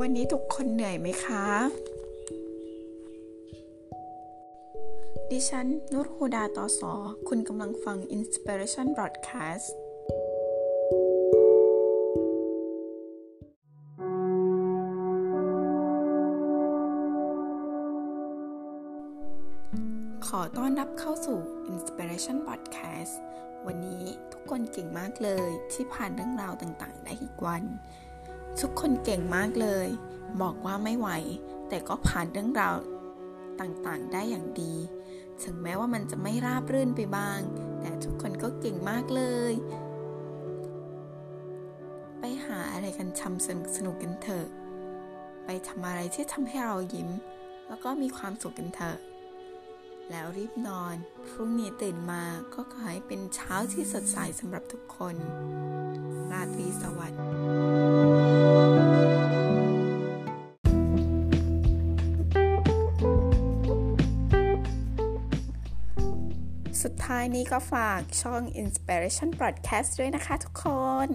วันนี้ทุกคนเหนื่อยไหมคะ ดิฉัน นุชฮูดาตอสอ คุณกำลังฟัง Inspiration Broadcast ขอต้อนรับเข้าสู่ Inspiration Podcast วันนี้ทุกคนเก่งมากเลยที่ผ่านเรื่องราวต่าง ๆ ได้อีกวัน ทุกคนเก่งมากเลย บอกว่าไม่ไหว แต่ก็ผ่านเรื่องราวต่างๆ ได้อย่างดี ถึงแม้ว่ามันจะไม่ราบรื่นไปบ้าง แต่ทุกคนก็เก่งมากเลย ไปหาอะไรกันทำสนุกสนุกกันเถอะ ไปทำอะไรที่ทำให้เรายิ้ม แล้วก็มีความสุขกันเถอะ แล้วรีบนอน พรุ่งนี้ตื่นมาก็ขอให้เป็นเช้าที่สดใสสำหรับทุกคน ราตรีสวัสดิ์ สุดท้ายนี้ก็ฝากช่อง Inspiration Broadcast ด้วยนะคะทุกคน